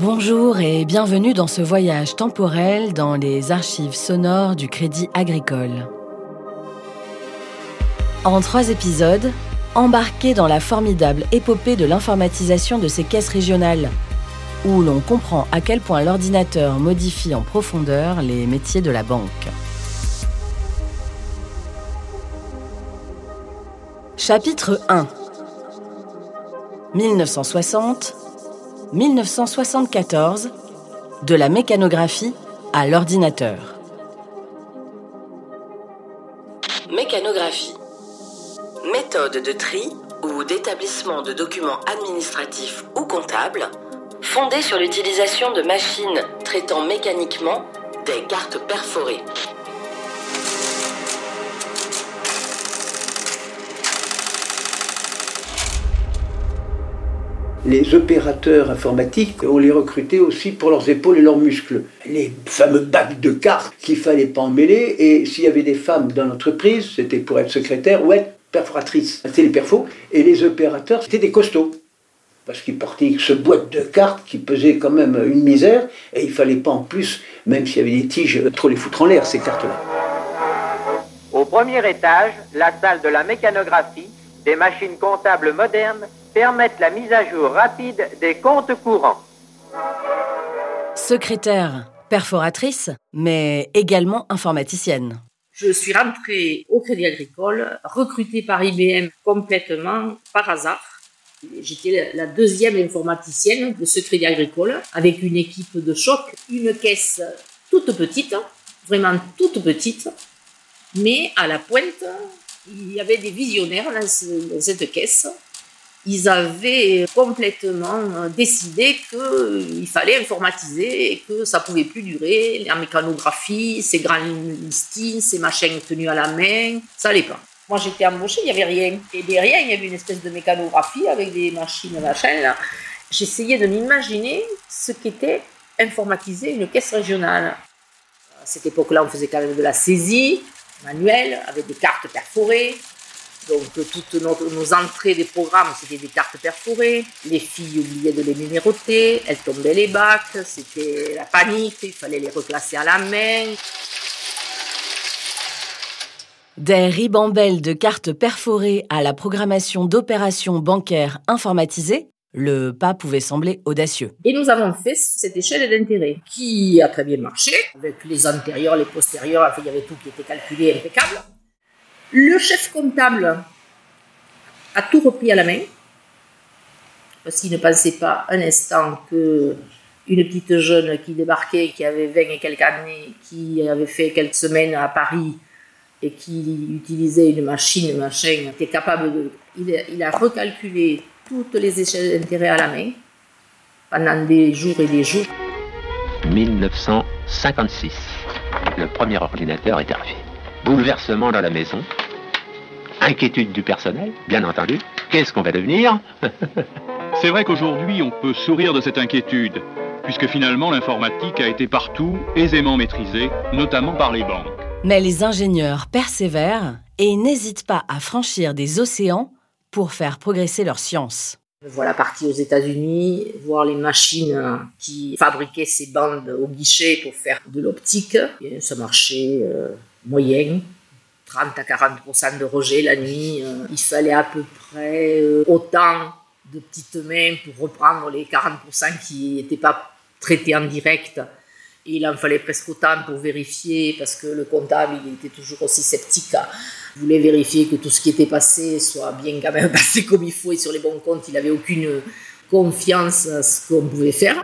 Bonjour et bienvenue dans ce voyage temporel dans les archives sonores du Crédit Agricole. En trois épisodes, embarquez dans la formidable épopée de l'informatisation de ces caisses régionales, où l'on comprend à quel point l'ordinateur modifie en profondeur les métiers de la banque. Chapitre 1 1960 1974, de la mécanographie à l'ordinateur. Mécanographie. Méthode de tri ou d'établissement de documents administratifs ou comptables fondée sur l'utilisation de machines traitant mécaniquement des cartes perforées. Les opérateurs informatiques, on les recrutait aussi pour leurs épaules et leurs muscles. Les fameux bacs de cartes qu'il fallait pas emmêler, et s'il y avait des femmes dans l'entreprise, c'était pour être secrétaire ou être perforatrice. C'était les perfos, et les opérateurs, c'était des costauds. Parce qu'ils portaient ce boîte de cartes qui pesait quand même une misère, et il fallait pas en plus, même s'il y avait des tiges, trop les foutre en l'air, ces cartes-là. Au premier étage, la salle de la mécanographie, des machines comptables modernes permettent la mise à jour rapide des comptes courants. Secrétaire, perforatrice, mais également informaticienne. Je suis rentrée au Crédit Agricole, recrutée par IBM complètement par hasard. J'étais la deuxième informaticienne de ce Crédit Agricole, avec une équipe de choc, une caisse toute petite, vraiment toute petite, mais à la pointe, il y avait des visionnaires dans cette caisse ils avaient complètement euh, décidé qu'il fallait informatiser et que ça pouvait plus durer. La mécanographie, ces grands listings, ces machines tenues à la main, ça allait pas. Moi, j'étais embauchée, il n'y avait rien. Et derrière, il y avait une espèce de mécanographie avec des machines machin. J'essayais de m'imaginer ce qu'était informatiser une caisse régionale. À cette époque-là, on faisait quand même de la saisie manuelle avec des cartes perforées. Donc toutes nos, entrées des programmes, c'était des cartes perforées. Les filles oubliaient de les numéroter, elles tombaient les bacs, c'était la panique, il fallait les replacer à la main. Des ribambelles de cartes perforées à la programmation d'opérations bancaires informatisées, le pas pouvait sembler audacieux. Et nous avons fait cette échelle d'intérêt qui a très bien marché, avec les antérieurs, les postérieurs, il y avait tout qui était calculé impeccable. Le chef comptable a tout repris à la main, parce qu'il ne pensait pas un instant que une petite jeune qui débarquait, qui avait 20 et quelques années, qui avait fait quelques semaines à Paris et qui utilisait une machine, machin, était capable de. Il a, recalculé toutes les échelles d'intérêt à la main pendant des jours et des jours. 1956. Le premier ordinateur est arrivé. Bouleversement dans la maison. Inquiétude du personnel, bien entendu. Qu'est-ce qu'on va devenir C'est vrai qu'aujourd'hui, on peut sourire de cette inquiétude, puisque finalement l'informatique a été partout aisément maîtrisée, notamment par les banques. Mais les ingénieurs persévèrent et n'hésitent pas à franchir des océans pour faire progresser leur science. Voilà parti aux États-Unis, voir les machines qui fabriquaient ces bandes au guichet pour faire de l'optique. Ça marchait euh, moyen, 30 à 40% de rejet la nuit. Euh, il fallait à peu près euh, autant de petites mains pour reprendre les 40% qui n'étaient pas traités en direct. Et il en fallait presque autant pour vérifier, parce que le comptable, était toujours aussi sceptique. Il voulait vérifier que tout ce qui était passé soit bien quand même passé comme il faut et sur les bons comptes. Il n'avait aucune confiance à ce qu'on pouvait faire.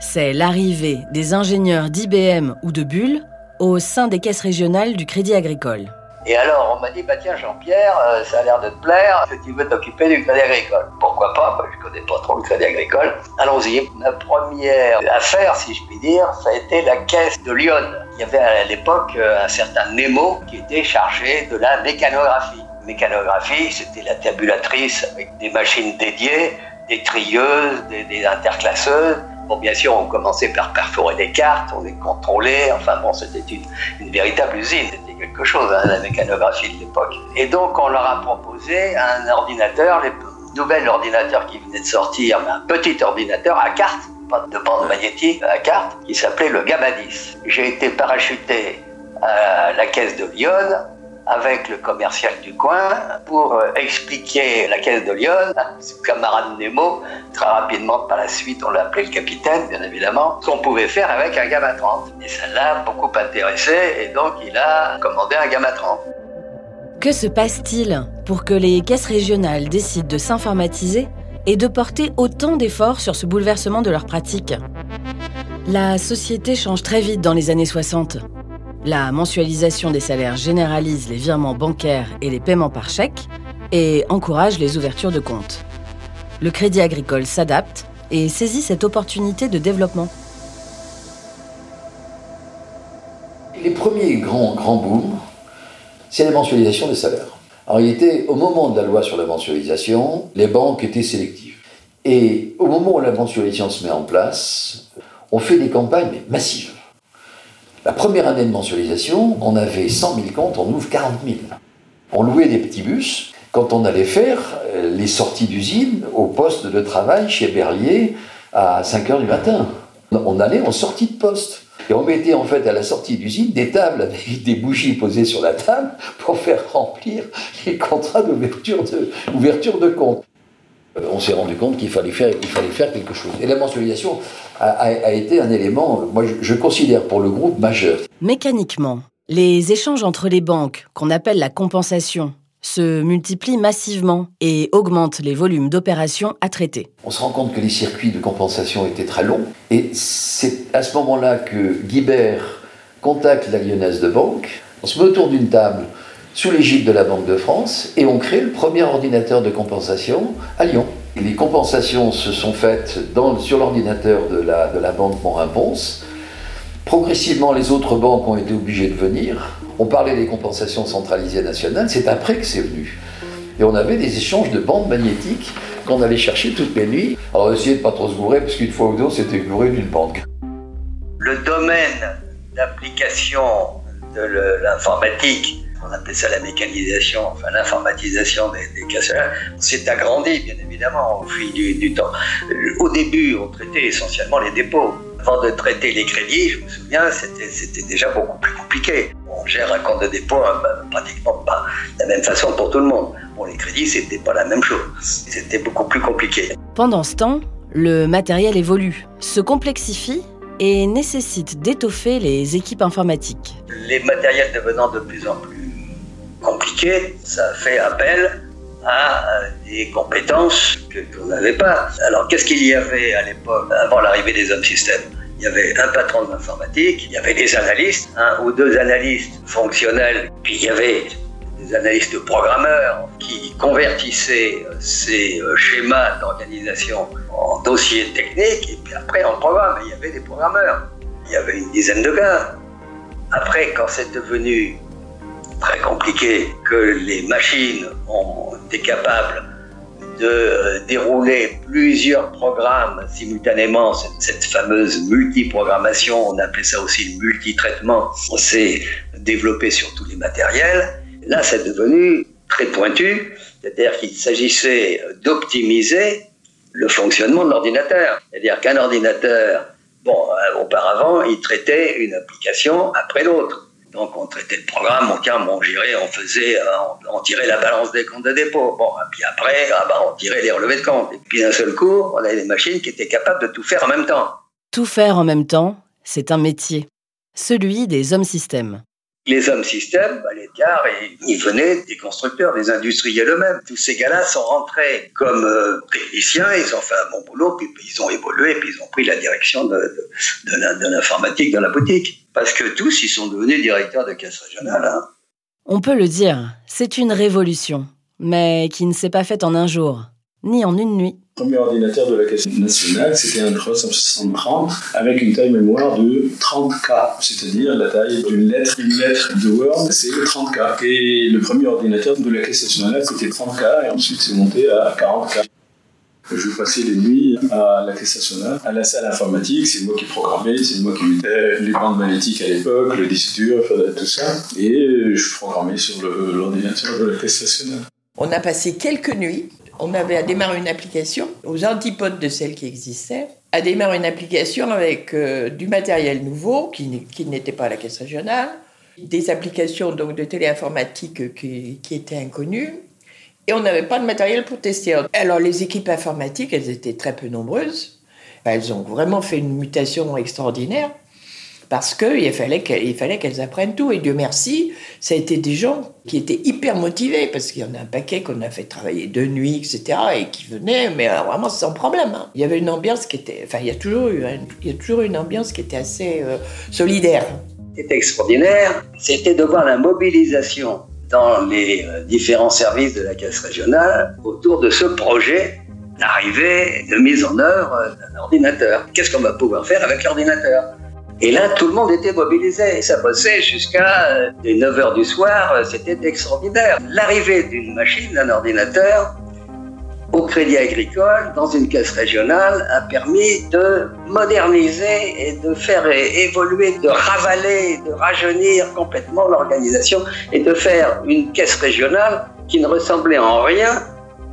C'est l'arrivée des ingénieurs d'IBM ou de Bull au sein des caisses régionales du Crédit Agricole. Et alors, on m'a dit, bah tiens, Jean-Pierre, euh, ça a l'air de te plaire, tu veux t'occuper du Crédit Agricole? Pourquoi pas? Bah, Je connais pas trop le Crédit Agricole. Allons-y. Ma première affaire, si je puis dire, ça a été la caisse de Lyon. Il y avait à l'époque euh, un certain Nemo qui était chargé de la mécanographie. Mécanographie, c'était la tabulatrice avec des machines dédiées, des trieuses, des interclasseuses Bon, bien sûr, on commençait par perforer des cartes, on les contrôlait, enfin bon, c'était une, véritable usine, c'était quelque chose, hein, la mécanographie de l'époque. Et donc, on leur a proposé un ordinateur, les nouvel ordinateur qui venait de sortir, un petit ordinateur à cartes, pas de bande magnétique à carte, qui s'appelait le 10. J'ai été parachuté à la caisse de Lyon avec le commercial du coin pour euh, expliquer la caisse de Lyon à ce camarade Nemo. Très rapidement, par la suite, on l'a appelé le capitaine, bien évidemment, qu'on pouvait faire avec un Gamma 30. Et ça l'a beaucoup intéressé et donc il a commandé un Gamma 30. Que se passe-t-il pour que les caisses régionales décident de s'informatiser et de porter autant d'efforts sur ce bouleversement de leurs pratiques La société change très vite dans les années 60. La mensualisation des salaires généralise les virements bancaires et les paiements par chèque et encourage les ouvertures de comptes. Le Crédit Agricole s'adapte et saisit cette opportunité de développement. Les premiers grands, grands booms, c'est la mensualisation des salaires. En réalité, au moment de la loi sur la mensualisation, les banques étaient sélectives. Et au moment où la mensualisation se met en place, on fait des campagnes massives. La première année de mensualisation, on avait 100 000 comptes, on ouvre 40 000. On louait des petits bus quand on allait faire euh, les sorties d'usine au poste de travail chez Berlier à 5 h du matin. On allait en sortie de poste. Et on mettait en fait à la sortie d'usine des tables avec des bougies posées sur la table pour faire remplir les contrats d'ouverture de, ouverture de compte. Euh, on s'est rendu compte qu'il fallait faire, il fallait faire quelque chose. Et la mensualisation a, a, a été un élément, moi je, je considère pour le groupe majeur. Mécaniquement, les échanges entre les banques, qu'on appelle la compensation, se multiplient massivement et augmentent les volumes d'opérations à traiter. On se rend compte que les circuits de compensation étaient très longs et c'est à ce moment-là que Guibert contacte la Lyonnaise de Banque. On se met autour d'une table sous l'égide de la Banque de France et on crée le premier ordinateur de compensation à Lyon. Les compensations se sont faites sur l'ordinateur de la, Banque Morin-Ponce. Progressivement, les autres banques ont été obligées de venir. On parlait des compensations centralisées nationales, c'est après que c'est venu. Et on avait des échanges de bandes magnétiques qu'on allait chercher toutes les nuits. Alors on essayait de pas trop se gourer, parce qu'une fois ou deux, c'était bourré d'une banque. Le domaine d'application de l'informatique, on appelait ça la mécanisation, enfin l'informatisation des, des casseurs, s'est agrandi bien évidemment au fil du, du temps. Au début, on traitait essentiellement les dépôts. Avant de traiter les crédits, je me souviens, c'était déjà beaucoup plus compliqué. On gère un compte de dépôt hein, pratiquement pas de la même façon pour tout le monde. Bon, les crédits, c'était pas la même chose. C'était beaucoup plus compliqué. Pendant ce temps, le matériel évolue, se complexifie et nécessite d'étoffer les équipes informatiques. Les matériels devenant de plus en plus compliqués, ça fait appel à des compétences qu'on n'avait pas. Alors qu'est-ce qu'il y avait à l'époque, avant l'arrivée des hommes systèmes? Il y avait un patron de l'informatique, il y avait des analystes, un ou deux analystes fonctionnels, puis il y avait des analystes programmeurs qui convertissaient ces schémas d'organisation en dossiers techniques et puis après en programme. Il y avait des programmeurs. Il y avait une dizaine de gars. Après, quand c'est devenu très compliqué, que les machines ont été capables de dérouler plusieurs programmes simultanément, cette, fameuse multiprogrammation, on appelait ça aussi le multitraitement, s'est développé sur tous les matériels. Là, c'est devenu très pointu, c'est-à-dire qu'il s'agissait d'optimiser le fonctionnement de l'ordinateur. C'est-à-dire qu'un ordinateur, bon, auparavant, il traitait une application après l'autre. Donc on traitait le programme, on, tiens, on girait, on faisait, on, on, tirait la balance des comptes de dépôt. Bon, et puis après, ah bah, on tirait les relevés de compte. Et puis d'un seul coup, on avait des machines qui étaient capables de tout faire en même temps. Tout faire en même temps, c'est un métier, celui des hommes systèmes. Les hommes systèmes, bah, les gars, ils venaient des constructeurs, des industriels eux-mêmes. Tous ces gars-là sont rentrés comme euh, techniciens, ils ont fait un bon boulot, puis ils ont évolué, puis ils ont pris la direction de, de, de l'informatique dans la boutique. Parce que tous, ils sont devenus directeurs de caisse régionale. Hein. On peut le dire, c'est une révolution, mais qui ne s'est pas faite en un jour, ni en une nuit. Le premier ordinateur de la Caisse nationale, c'était un 330 avec une taille mémoire de 30K, c'est-à-dire la taille d'une lettre. Une lettre de Word, c'est 30K. Et le premier ordinateur de la Caisse nationale, c'était 30K, et ensuite c'est monté à 40K. Je passais les nuits à la caisse nationale, à la salle informatique. C'est moi qui programmais, c'est moi qui mettais les bandes magnétiques à l'époque, le disque dur, tout ça. Et je programmais sur l'ordinateur de la caisse nationale. On a passé quelques nuits On avait à démarrer une application aux antipodes de celle qui existait, à démarrer une application avec euh, du matériel nouveau qui, n'était pas à la caisse régionale, des applications donc de téléinformatique qui étaient inconnues, et on n'avait pas de matériel pour tester. Alors les équipes informatiques, elles étaient très peu nombreuses. Elles ont vraiment fait une mutation extraordinaire parce qu'il fallait qu'elles apprennent tout. Et Dieu merci, ça a été des gens qui étaient hyper motivés parce qu'il y en a un paquet qu'on a fait travailler de nuit, etc. et qui venaient, mais vraiment sans problème. Hein. Il y avait une ambiance qui était, enfin il y a toujours eu, il y a toujours une ambiance qui était assez euh, solidaire. C'était extraordinaire, c'était de voir la mobilisation dans les euh, différents services de la caisse régionale autour de ce projet d'arrivée, de mise en œuvre d'un ordinateur. Qu'est-ce qu'on va pouvoir faire avec l'ordinateur? Et là, tout le monde était mobilisé. Ça bossait jusqu'à 9h euh, du soir. Euh, c'était extraordinaire. L'arrivée d'une machine, d'un ordinateur, au Crédit Agricole, dans une caisse régionale, a permis de moderniser et de faire évoluer, de ravaler, de rajeunir complètement l'organisation et de faire une caisse régionale qui ne ressemblait en rien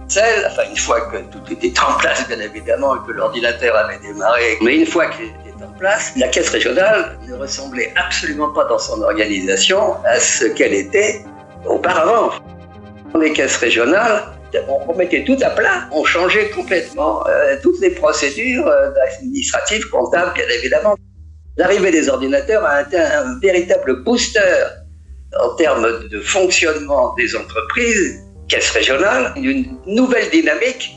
celle, enfin une fois que tout était en place bien évidemment et que l'ordinateur avait démarré, mais une fois qu'il était en place, la caisse régionale ne ressemblait absolument pas dans son organisation à ce qu'elle était auparavant. Les caisses régionales on mettait tout à plat, on changeait complètement euh, toutes les procédures euh, administratives, comptables, bien évidemment. L'arrivée des ordinateurs a été un véritable booster en termes de fonctionnement des entreprises, caisses régionales, une nouvelle dynamique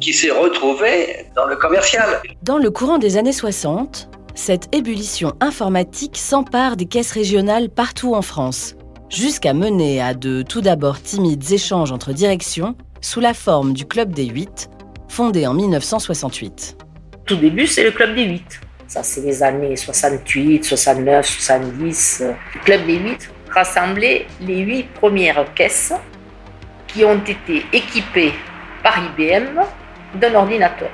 qui s'est retrouvée dans le commercial. Dans le courant des années 60, cette ébullition informatique s'empare des caisses régionales partout en France jusqu'à mener à de tout d'abord timides échanges entre directions sous la forme du Club des 8, fondé en 1968. Tout début, c'est le Club des 8. Ça, c'est les années 68, 69, 70. Le Club des 8 rassemblait les 8 premières caisses qui ont été équipées par IBM d'un ordinateur.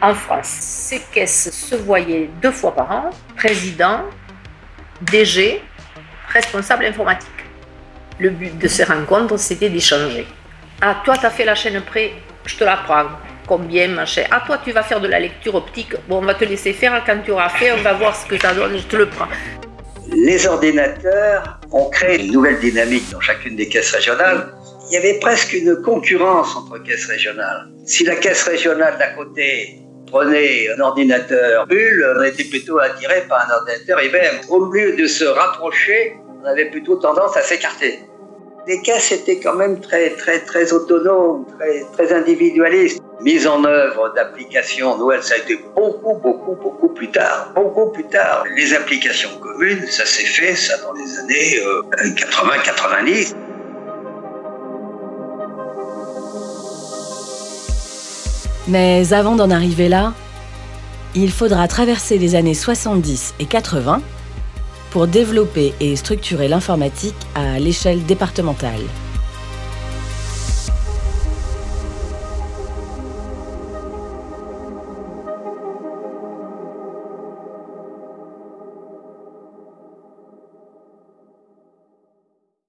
En France, ces caisses se voyaient deux fois par an, président, DG, responsable informatique. Le but de ces rencontres, c'était d'échanger. Ah, toi, tu as fait la chaîne près, je te la prends. Combien, machin Ah, toi, tu vas faire de la lecture optique. Bon, on va te laisser faire. Quand tu auras fait, on va voir ce que ça donne, je te le prends. Les ordinateurs ont créé une nouvelle dynamique dans chacune des caisses régionales. Il y avait presque une concurrence entre caisses régionales. Si la caisse régionale d'à côté prenait un ordinateur Bull, on était plutôt attiré par un ordinateur IBM. Au lieu de se rapprocher, on avait plutôt tendance à s'écarter. Les caisses étaient quand même très, très, très autonomes, très, très individualistes. Mise en œuvre d'applications Noël, ça a été beaucoup, beaucoup, beaucoup plus tard. Beaucoup plus tard. Les applications communes, ça s'est fait, ça, dans les années 80-90. Mais avant d'en arriver là, il faudra traverser les années 70 et 80 pour développer et structurer l'informatique à l'échelle départementale.